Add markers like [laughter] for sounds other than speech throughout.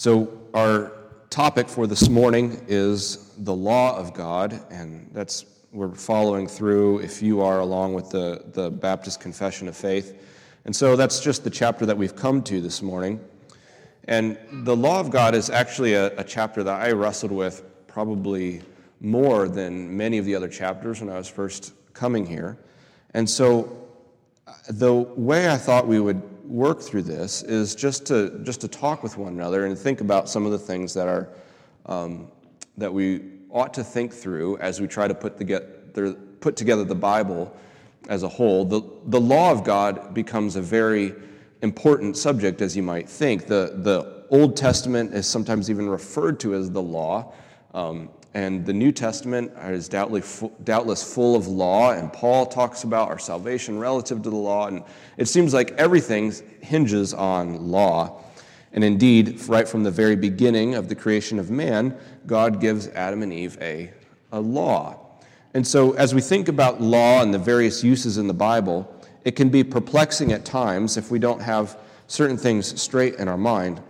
So, our topic for this morning is the law of God, and that's we're following through if you are along with the, the Baptist Confession of Faith. And so that's just the chapter that we've come to this morning. And the law of God is actually a, a chapter that I wrestled with probably more than many of the other chapters when I was first coming here. And so uh, the way I thought we would work through this is just to just to talk with one another and think about some of the things that are um, that we ought to think through as we try to put together put together the Bible as a whole. The the law of God becomes a very important subject, as you might think. The the Old Testament is sometimes even referred to as the law. Um, and the New Testament is doubtless full of law, and Paul talks about our salvation relative to the law, and it seems like everything hinges on law. And indeed, right from the very beginning of the creation of man, God gives Adam and Eve a, a law. And so, as we think about law and the various uses in the Bible, it can be perplexing at times if we don't have certain things straight in our mind.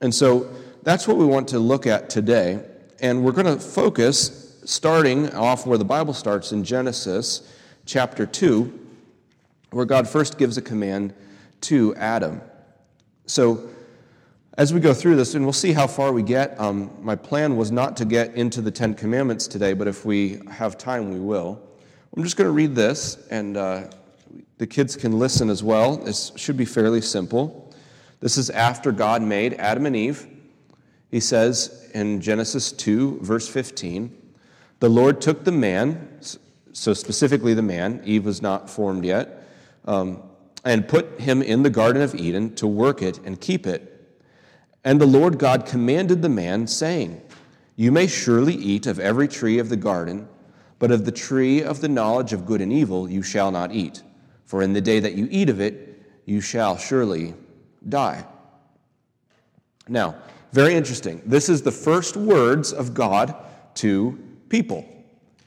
And so, that's what we want to look at today. And we're going to focus, starting off where the Bible starts in Genesis chapter 2, where God first gives a command to Adam. So, as we go through this, and we'll see how far we get, um, my plan was not to get into the Ten Commandments today, but if we have time, we will. I'm just going to read this, and uh, the kids can listen as well. This should be fairly simple. This is after God made Adam and Eve. He says in Genesis 2, verse 15, the Lord took the man, so specifically the man, Eve was not formed yet, um, and put him in the Garden of Eden to work it and keep it. And the Lord God commanded the man, saying, You may surely eat of every tree of the garden, but of the tree of the knowledge of good and evil you shall not eat, for in the day that you eat of it, you shall surely die. Now, very interesting. This is the first words of God to people.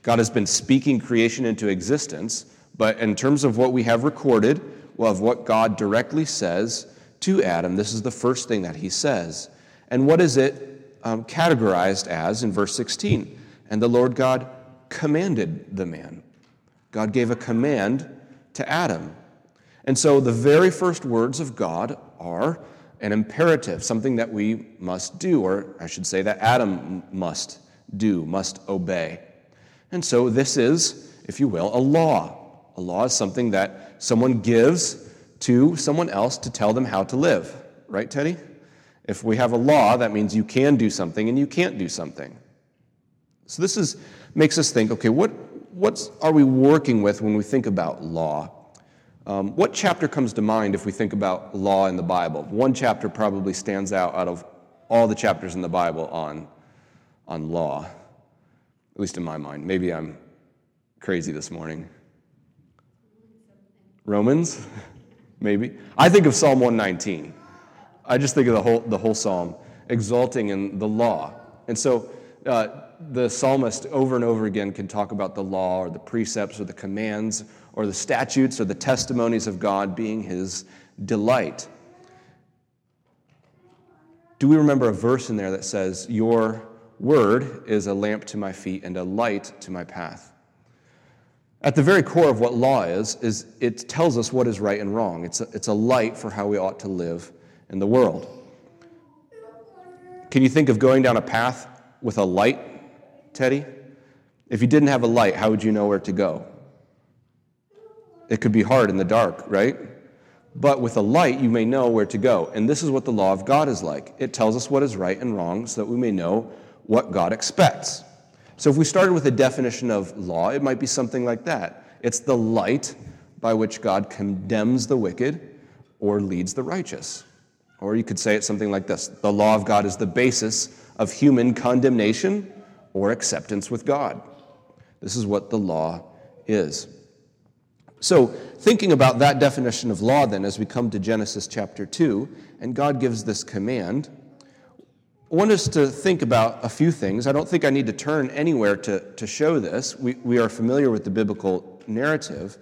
God has been speaking creation into existence, but in terms of what we have recorded, well, of what God directly says to Adam, this is the first thing that he says. And what is it um, categorized as in verse 16? And the Lord God commanded the man. God gave a command to Adam. And so the very first words of God are an imperative, something that we must do, or I should say that Adam must do, must obey. And so this is, if you will, a law. A law is something that someone gives to someone else to tell them how to live. Right, Teddy? If we have a law, that means you can do something and you can't do something. So this is, makes us think okay, what what are we working with when we think about law? Um, what chapter comes to mind if we think about law in the Bible? One chapter probably stands out out of all the chapters in the Bible on, on law, at least in my mind. Maybe I'm crazy this morning. Romans? [laughs] Maybe. I think of Psalm 119. I just think of the whole, the whole psalm exalting in the law. And so uh, the psalmist over and over again can talk about the law or the precepts or the commands or the statutes or the testimonies of God being his delight. Do we remember a verse in there that says, Your word is a lamp to my feet and a light to my path? At the very core of what law is, is it tells us what is right and wrong. It's a, it's a light for how we ought to live in the world. Can you think of going down a path with a light, Teddy? If you didn't have a light, how would you know where to go? It could be hard in the dark, right? But with a light, you may know where to go. And this is what the law of God is like it tells us what is right and wrong so that we may know what God expects. So if we started with a definition of law, it might be something like that it's the light by which God condemns the wicked or leads the righteous. Or you could say it something like this The law of God is the basis of human condemnation or acceptance with God. This is what the law is. So, thinking about that definition of law, then, as we come to Genesis chapter 2, and God gives this command, I want us to think about a few things. I don't think I need to turn anywhere to, to show this. We, we are familiar with the biblical narrative.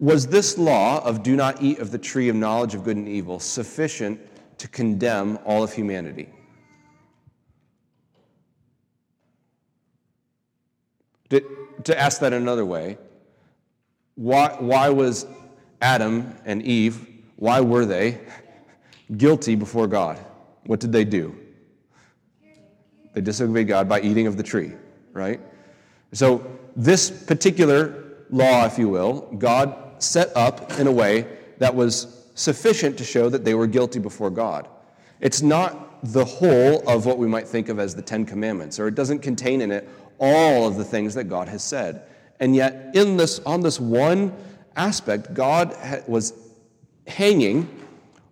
Was this law of do not eat of the tree of knowledge of good and evil sufficient to condemn all of humanity. To, to ask that another way, why, why was Adam and Eve, why were they guilty before God? What did they do? They disobeyed God by eating of the tree, right? So, this particular law, if you will, God set up in a way that was sufficient to show that they were guilty before God. It's not the whole of what we might think of as the Ten Commandments, or it doesn't contain in it all of the things that God has said. And yet, in this, on this one aspect, God was hanging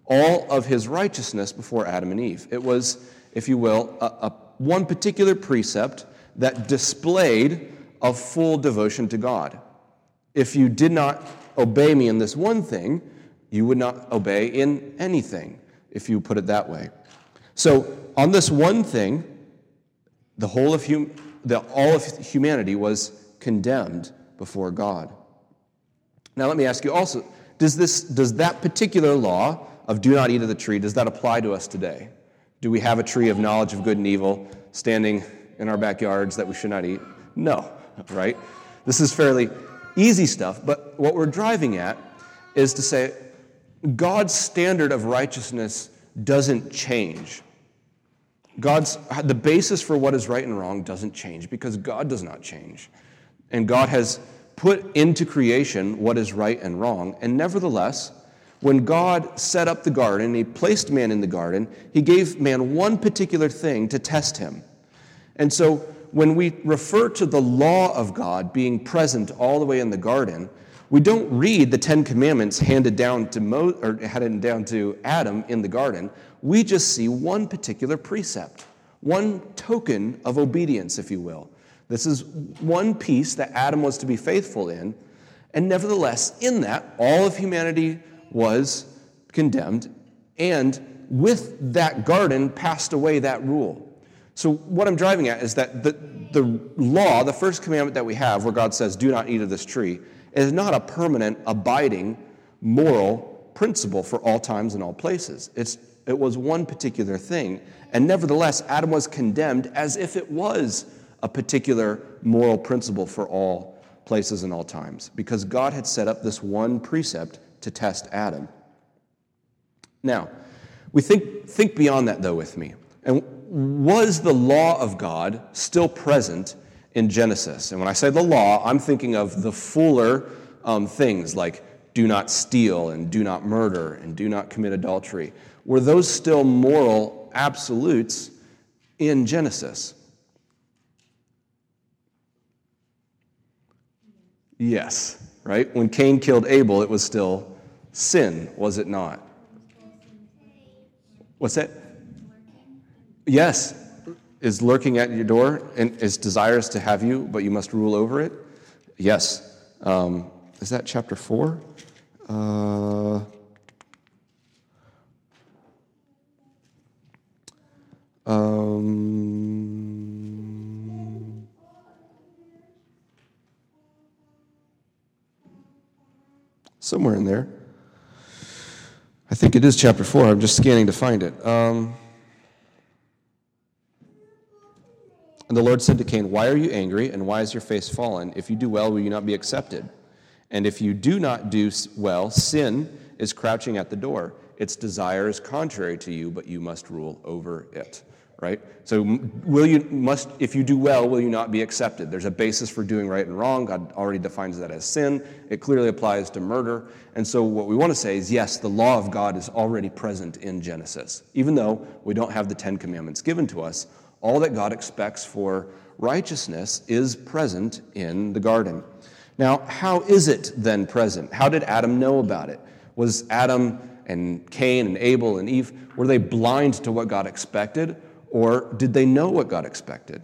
all of his righteousness before Adam and Eve. It was, if you will, a, a one particular precept that displayed a full devotion to God. If you did not obey me in this one thing, you would not obey in anything, if you put it that way. So, on this one thing, the whole of hum- the, all of humanity was condemned before God. Now, let me ask you also does, this, does that particular law of do not eat of the tree, does that apply to us today? Do we have a tree of knowledge of good and evil standing in our backyards that we should not eat? No, right? This is fairly easy stuff, but what we're driving at is to say God's standard of righteousness doesn't change. God's the basis for what is right and wrong doesn't change because God does not change. And God has put into creation what is right and wrong. And nevertheless, when God set up the garden, he placed man in the garden, he gave man one particular thing to test him. And so when we refer to the law of God being present all the way in the garden, we don't read the Ten Commandments handed down to Mo, or handed down to Adam in the garden. We just see one particular precept, one token of obedience, if you will. This is one piece that Adam was to be faithful in, and nevertheless, in that, all of humanity was condemned, and with that garden passed away that rule. So, what I'm driving at is that the, the law, the first commandment that we have, where God says, Do not eat of this tree, is not a permanent, abiding moral principle for all times and all places. It's, it was one particular thing. And nevertheless, Adam was condemned as if it was a particular moral principle for all places and all times, because God had set up this one precept to test Adam. Now, we think, think beyond that, though, with me. And was the law of God still present in Genesis. And when I say the law, I'm thinking of the fuller um, things like do not steal and do not murder and do not commit adultery. Were those still moral absolutes in Genesis? Yes, right? When Cain killed Abel, it was still sin, was it not? What's that? Yes, is lurking at your door and is desirous to have you, but you must rule over it? Yes. Um, is that chapter 4? Uh, in there. I think it is chapter 4. I'm just scanning to find it. Um, And the Lord said to Cain, Why are you angry, and why is your face fallen? If you do well, will you not be accepted? And if you do not do well, sin is crouching at the door. Its desire is contrary to you, but you must rule over it. Right? So, will you must if you do well, will you not be accepted? There's a basis for doing right and wrong. God already defines that as sin. It clearly applies to murder. And so, what we want to say is yes, the law of God is already present in Genesis, even though we don't have the Ten Commandments given to us. All that God expects for righteousness is present in the garden. Now, how is it then present? How did Adam know about it? Was Adam and Cain and Abel and Eve, were they blind to what God expected, or did they know what God expected?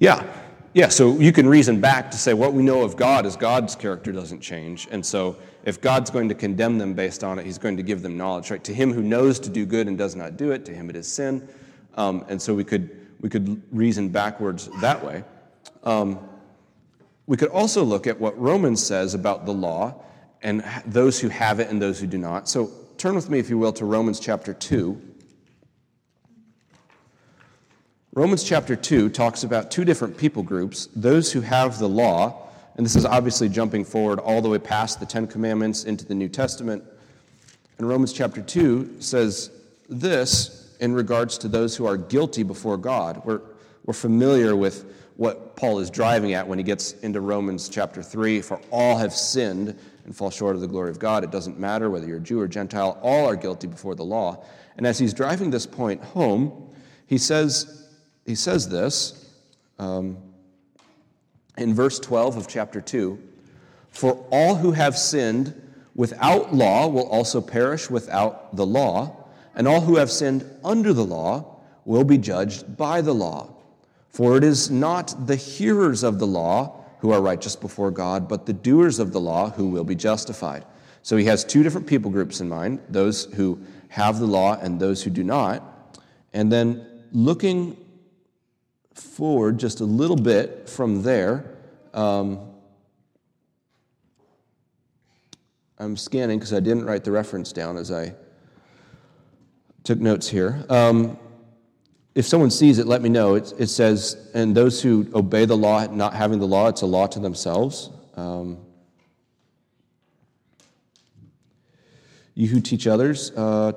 Yeah, Yeah, so you can reason back to say what we know of God is God's character doesn't change. And so if God's going to condemn them based on it, he's going to give them knowledge, right? To him who knows to do good and does not do it, to him it is sin. Um, and so we could, we could reason backwards that way. Um, we could also look at what Romans says about the law and those who have it and those who do not. So turn with me, if you will, to Romans chapter 2. Romans chapter 2 talks about two different people groups those who have the law, and this is obviously jumping forward all the way past the Ten Commandments into the New Testament. And Romans chapter 2 says this in regards to those who are guilty before God. We're, we're familiar with what Paul is driving at when he gets into Romans chapter 3 for all have sinned and fall short of the glory of God. It doesn't matter whether you're Jew or Gentile, all are guilty before the law. And as he's driving this point home, he says, he says this um, in verse 12 of chapter 2 For all who have sinned without law will also perish without the law, and all who have sinned under the law will be judged by the law. For it is not the hearers of the law who are righteous before God, but the doers of the law who will be justified. So he has two different people groups in mind those who have the law and those who do not. And then looking forward just a little bit from there, um, I'm scanning because I didn't write the reference down as I took notes here. Um, if someone sees it, let me know. It, it, says, and those who obey the law, not having the law, it's a law to themselves. Um, you who teach others, uh,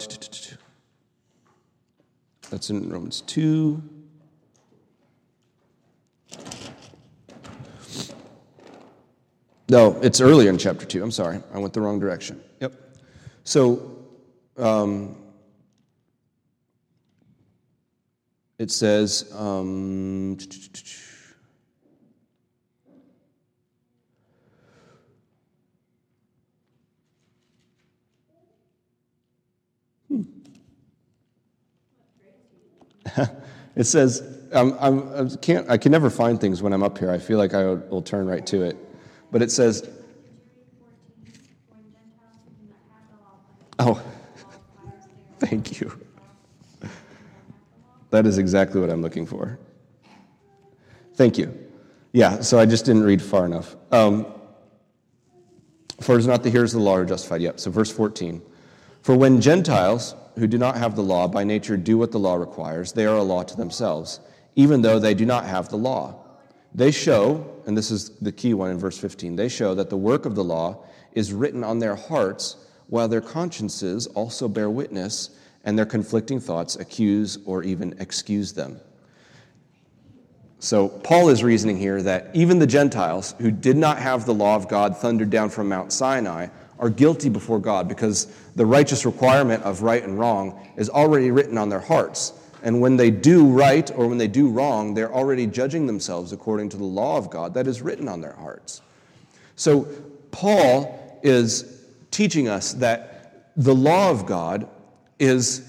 that's in Romans 2. No, it's earlier in chapter 2. I'm sorry. I went the wrong direction. Yep. So, um, it says, um, [laughs] it says, i can't, I can never find things when I'm up here. I feel like I will turn right to it. But it says, oh, [laughs] thank you. That is exactly what I'm looking for. Thank you. Yeah, so I just didn't read far enough. Um, for it is not the hearers of the law who are justified. Yep, so verse 14. For when Gentiles who do not have the law by nature do what the law requires, they are a law to themselves, even though they do not have the law. They show, and this is the key one in verse 15, they show that the work of the law is written on their hearts, while their consciences also bear witness and their conflicting thoughts accuse or even excuse them. So, Paul is reasoning here that even the Gentiles who did not have the law of God thundered down from Mount Sinai are guilty before God because the righteous requirement of right and wrong is already written on their hearts. And when they do right or when they do wrong, they're already judging themselves according to the law of God that is written on their hearts. So, Paul is teaching us that the law of God is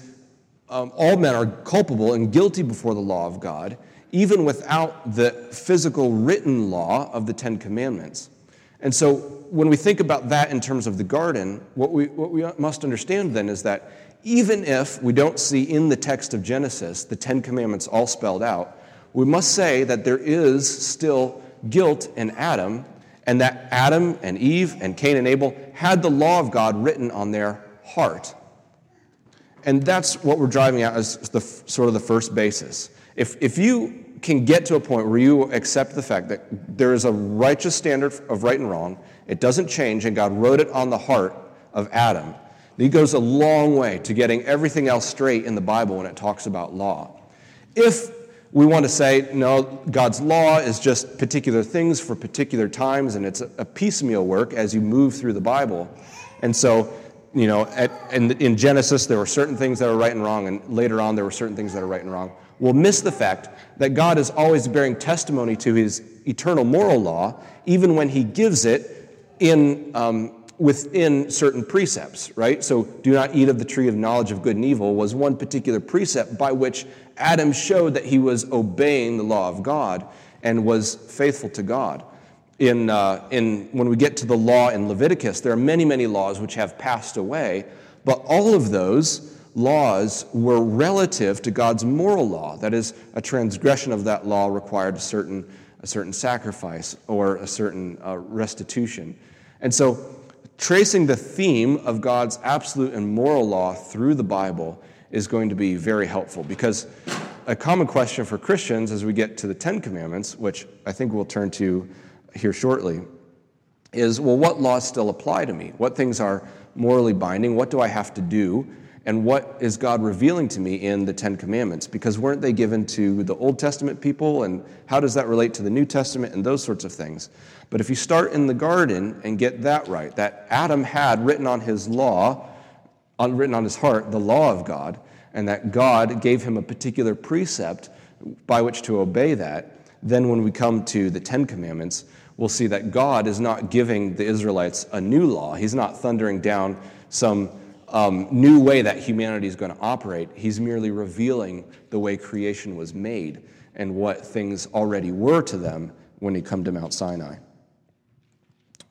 um, all men are culpable and guilty before the law of God, even without the physical written law of the Ten Commandments. And so when we think about that in terms of the garden, what we, what we must understand then is that even if we don't see in the text of Genesis the Ten Commandments all spelled out, we must say that there is still guilt in Adam, and that Adam and Eve and Cain and Abel had the law of God written on their heart. And that's what we're driving at as the sort of the first basis. If, if you can get to a point where you accept the fact that there is a righteous standard of right and wrong, it doesn't change, and God wrote it on the heart of Adam, he goes a long way to getting everything else straight in the Bible when it talks about law. If we want to say, no, God's law is just particular things for particular times, and it's a piecemeal work as you move through the Bible. And so you know, at, in, in Genesis, there were certain things that are right and wrong, and later on, there were certain things that are right and wrong. We'll miss the fact that God is always bearing testimony to his eternal moral law, even when he gives it in, um, within certain precepts, right? So, do not eat of the tree of knowledge of good and evil was one particular precept by which Adam showed that he was obeying the law of God. and was faithful to God. In, uh, in, when we get to the law in Leviticus, there are many, many laws which have passed away, but all of those laws were relative to God's moral law. That is, a transgression of that law required a certain, a certain sacrifice or a certain uh, restitution. And so, tracing the theme of God's absolute and moral law through the Bible is going to be very helpful because a common question for Christians as we get to the Ten Commandments, which I think we'll turn to here shortly, is well, what laws still apply to me? What things are morally binding? What do I have to do? And what is God revealing to me in the Ten Commandments? Because weren't they given to the Old Testament people? And how does that relate to the New Testament and those sorts of things? But if you start in the garden and get that right, that Adam had written on his law, written on his heart, the law of God, and that God gave him a particular precept by which to obey that, then when we come to the Ten Commandments, we'll see that God is not giving the Israelites a new law. He's not thundering down some um, new way that humanity is going to operate. He's merely revealing the way creation was made and what things already were to them when he come to Mount Sinai.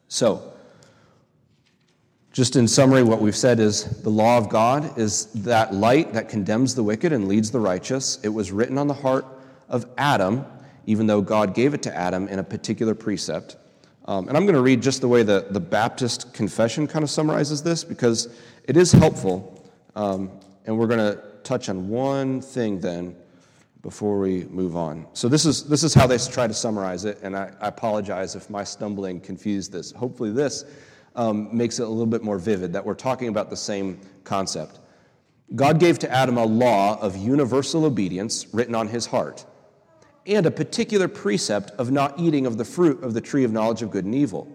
So, just in summary, what we've said is the law of God is that light that condemns the wicked and leads the righteous. It was written on the heart of Adam, even though God gave it to Adam in a particular precept. Um, and I'm going to read just the way the, the Baptist confession kind of summarizes this because it is helpful. Um, and we're going to touch on one thing then before we move on. So, this is, this is how they try to summarize it, and I, I apologize if my stumbling confused this. Hopefully, this um, makes it a little bit more vivid that we're talking about the same concept. God gave to Adam a law of universal obedience written on his heart, and a particular precept of not eating of the fruit of the tree of knowledge of good and evil.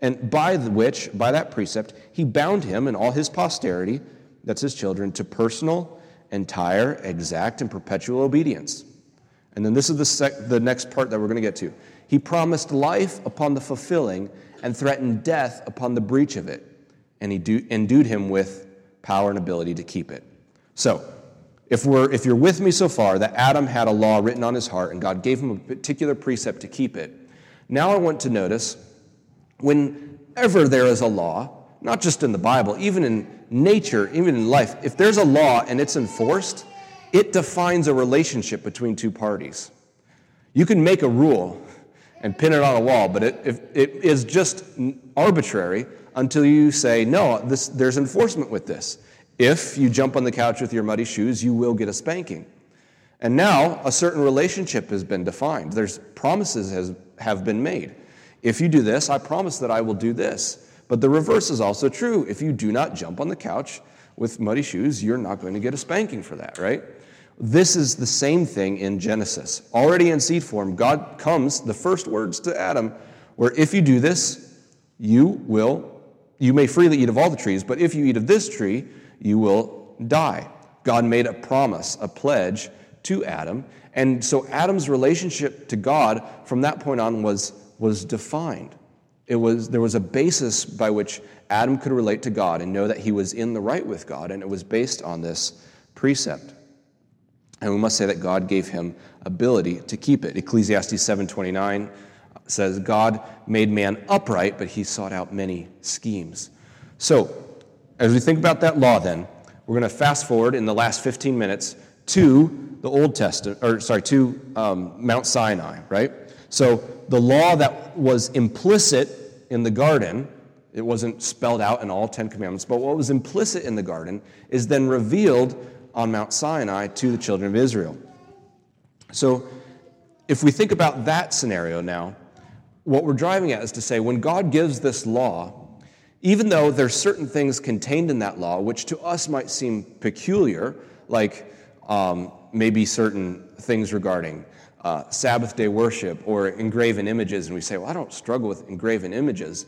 And by which, by that precept, he bound him and all his posterity, that's his children, to personal, entire, exact, and perpetual obedience. And then this is the, sec- the next part that we're going to get to. He promised life upon the fulfilling and threatened death upon the breach of it, and he do, endued him with power and ability to keep it. So, if, we're, if you're with me so far, that Adam had a law written on his heart and God gave him a particular precept to keep it, now I want to notice whenever there is a law, not just in the Bible, even in nature, even in life, if there's a law and it's enforced, it defines a relationship between two parties. You can make a rule and pin it on a wall, but it, it is just arbitrary until you say, no, this, there's enforcement with this. If you jump on the couch with your muddy shoes, you will get a spanking. And now a certain relationship has been defined. There's promises has, have been made. If you do this, I promise that I will do this. But the reverse is also true. If you do not jump on the couch with muddy shoes, you're not going to get a spanking for that, right? This is the same thing in Genesis. Already in seed form, God comes, the first words to Adam, where if you do this, you will, you may freely eat of all the trees, but if you eat of this tree, you will die. God made a promise, a pledge to Adam. And so Adam's relationship to God from that point on was, was defined. It was, there was a basis by which Adam could relate to God and know that he was in the right with God, and it was based on this precept. And we must say that God gave him ability to keep it. Ecclesiastes 7:29 says God made man upright, but he sought out many schemes. So, as we think about that law then, we're going to fast forward in the last 15 minutes to the Old Testament, or sorry, to um, Mount Sinai, right? So, the law that was implicit in the garden, it wasn't spelled out in all 10 commandments, but what was implicit in the garden is then revealed on Mount Sinai to the children of Israel. So, if we think about that scenario now, what we're driving at is to say when God gives this law, even though there's certain things contained in that law which to us might seem peculiar, like um, maybe certain things regarding uh, Sabbath day worship or engraven images, and we say, well, I don't struggle with engraven images.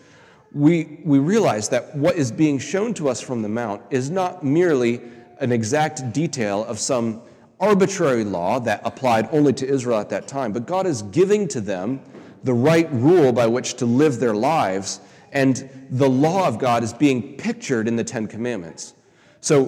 We, we realize that what is being shown to us from the Mount is not merely an exact detail of some arbitrary law that applied only to Israel at that time, but God is giving to them the right rule by which to live their lives, and the law of God is being pictured in the Ten Commandments. So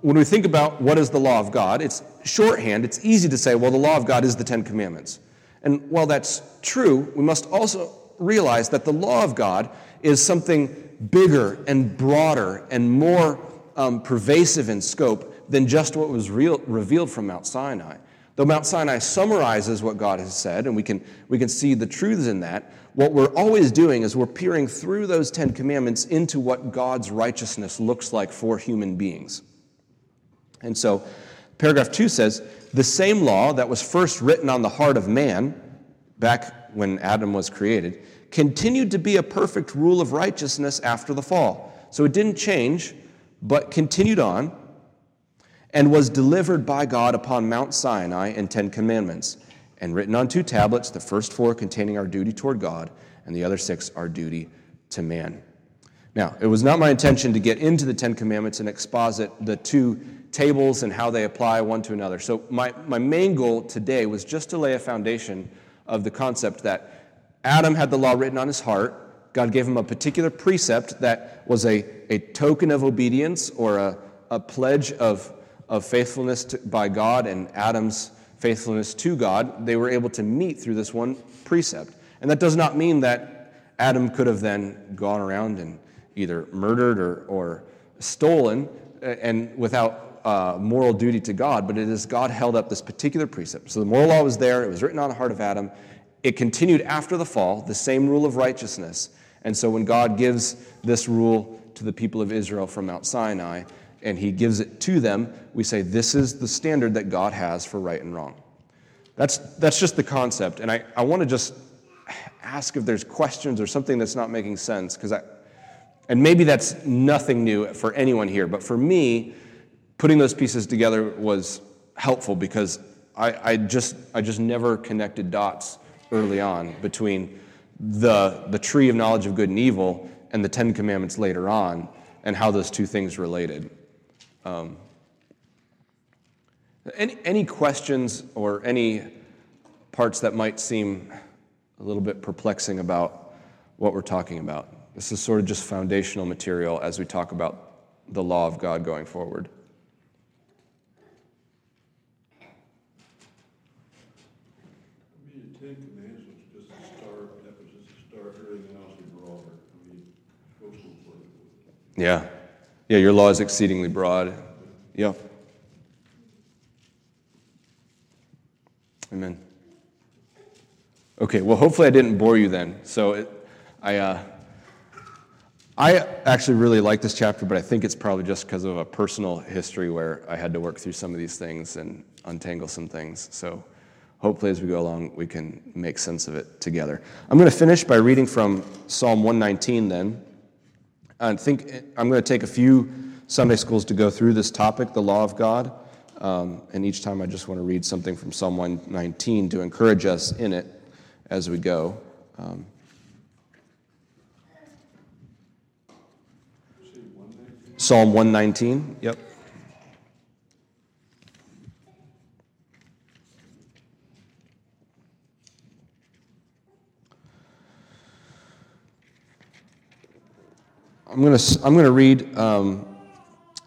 when we think about what is the law of God, it's shorthand, it's easy to say, well, the law of God is the Ten Commandments. And while that's true, we must also realize that the law of God is something bigger and broader and more um, pervasive in scope than just what was real, revealed from Mount Sinai. Though Mount Sinai summarizes what God has said, and we can, we can see the truths in that, what we're always doing is we're peering through those Ten Commandments into what God's righteousness looks like for human beings. And so, paragraph two says the same law that was first written on the heart of man, back when Adam was created, continued to be a perfect rule of righteousness after the fall. So it didn't change, but continued on and was delivered by God upon Mount Sinai in Ten Commandments, and written on two tablets, the first four containing our duty toward God, and the other six our duty to man. Now, it was not my intention to get into the Ten Commandments and exposit the two tables and how they apply one to another. So, my, my main goal today was just to lay a foundation of the concept that Adam had the law written on his heart. God gave him a particular precept that was a, a token of obedience or a, a pledge of of faithfulness to, by God and Adam's faithfulness to God, they were able to meet through this one precept. And that does not mean that Adam could have then gone around and either murdered or, or stolen and without uh, moral duty to God, but it is God held up this particular precept. So the moral law was there, it was written on the heart of Adam. It continued after the fall, the same rule of righteousness. And so when God gives this rule to the people of Israel from Mount Sinai, and he gives it to them, we say, This is the standard that God has for right and wrong. That's, that's just the concept. And I, I want to just ask if there's questions or something that's not making sense, because I, and maybe that's nothing new for anyone here, but for me, putting those pieces together was helpful because I, I, just, I just never connected dots early on between the, the tree of knowledge of good and evil and the Ten Commandments later on and how those two things related. Um, any, any questions or any parts that might seem a little bit perplexing about what we're talking about? This is sort of just foundational material as we talk about the law of God going forward. Yeah. Yeah, your law is exceedingly broad. Yeah. Amen. Okay, well, hopefully I didn't bore you then. So it, I, uh, I actually really like this chapter, but I think it's probably just because of a personal history where I had to work through some of these things and untangle some things. So hopefully as we go along, we can make sense of it together. I'm going to finish by reading from Psalm 119 then. I think I'm going to take a few Sunday schools to go through this topic, the law of God. Um, and each time I just want to read something from Psalm 119 to encourage us in it as we go. Um, Psalm 119, yep. I'm going to, I'm going to read um,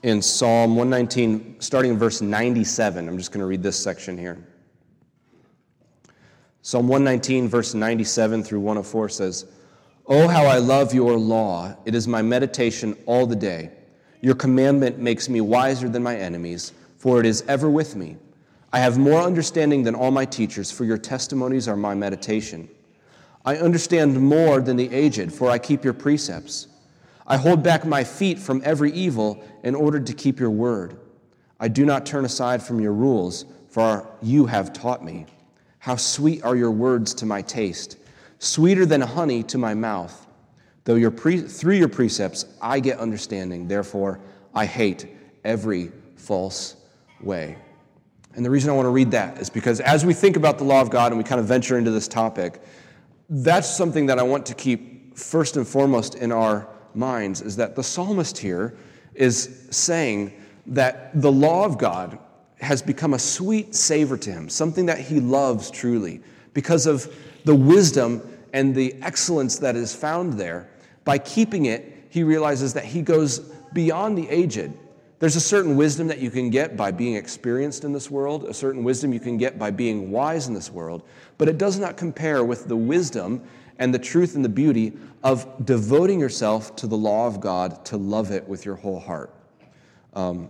in Psalm 119, starting in verse 97. I'm just going to read this section here. Psalm 119, verse 97 through 104 says, Oh, how I love your law! It is my meditation all the day. Your commandment makes me wiser than my enemies, for it is ever with me. I have more understanding than all my teachers, for your testimonies are my meditation. I understand more than the aged, for I keep your precepts. I hold back my feet from every evil in order to keep your word. I do not turn aside from your rules, for you have taught me. How sweet are your words to my taste, sweeter than honey to my mouth. Though your pre- through your precepts I get understanding, therefore I hate every false way. And the reason I want to read that is because as we think about the law of God and we kind of venture into this topic, that's something that I want to keep first and foremost in our minds is that the psalmist here is saying that the law of God has become a sweet savor to him, something that he loves truly, because of the wisdom and the excellence that is found there. By keeping it, he realizes that he goes beyond the aged, there's a certain wisdom that you can get by being experienced in this world, a certain wisdom you can get by being wise in this world, but it does not compare with the wisdom and the truth and the beauty of devoting yourself to the law of God to love it with your whole heart. Um,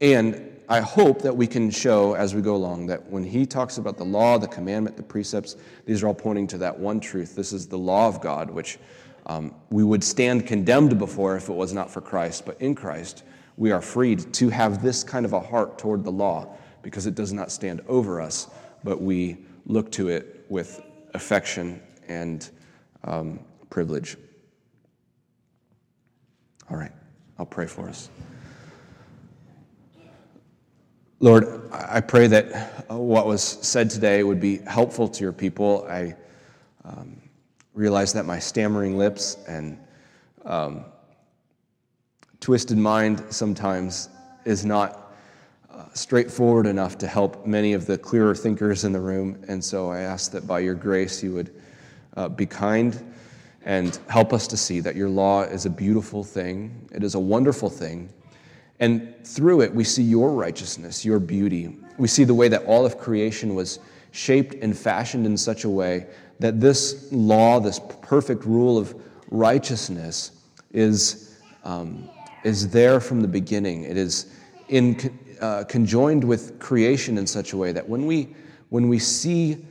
and I hope that we can show as we go along that when he talks about the law, the commandment, the precepts, these are all pointing to that one truth. This is the law of God, which um, we would stand condemned before if it was not for Christ. But in Christ, we are freed to have this kind of a heart toward the law because it does not stand over us, but we look to it with affection and um, privilege. All right, I'll pray for us. Lord, I pray that what was said today would be helpful to your people. I um, realize that my stammering lips and um, twisted mind sometimes is not uh, straightforward enough to help many of the clearer thinkers in the room. And so I ask that by your grace you would uh, be kind and help us to see that your law is a beautiful thing, it is a wonderful thing. And through it, we see your righteousness, your beauty. We see the way that all of creation was shaped and fashioned in such a way that this law, this perfect rule of righteousness, is um, is there from the beginning. It is in, uh, conjoined with creation in such a way that when we, when we see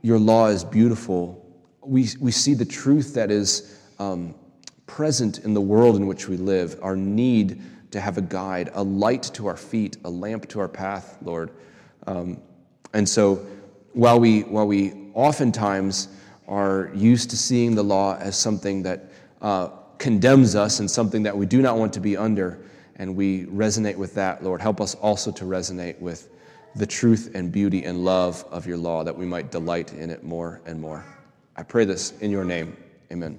your law as beautiful, we, we see the truth that is um, present in the world in which we live, our need to have a guide, a light to our feet, a lamp to our path, Lord. Um, and so while we, while we oftentimes are used to seeing the law as something that uh, condemns us and something that we do not want to be under, and we resonate with that, Lord. Help us also to resonate with the truth and beauty and love of your law, that we might delight in it more and more. I pray this in your name. Amen.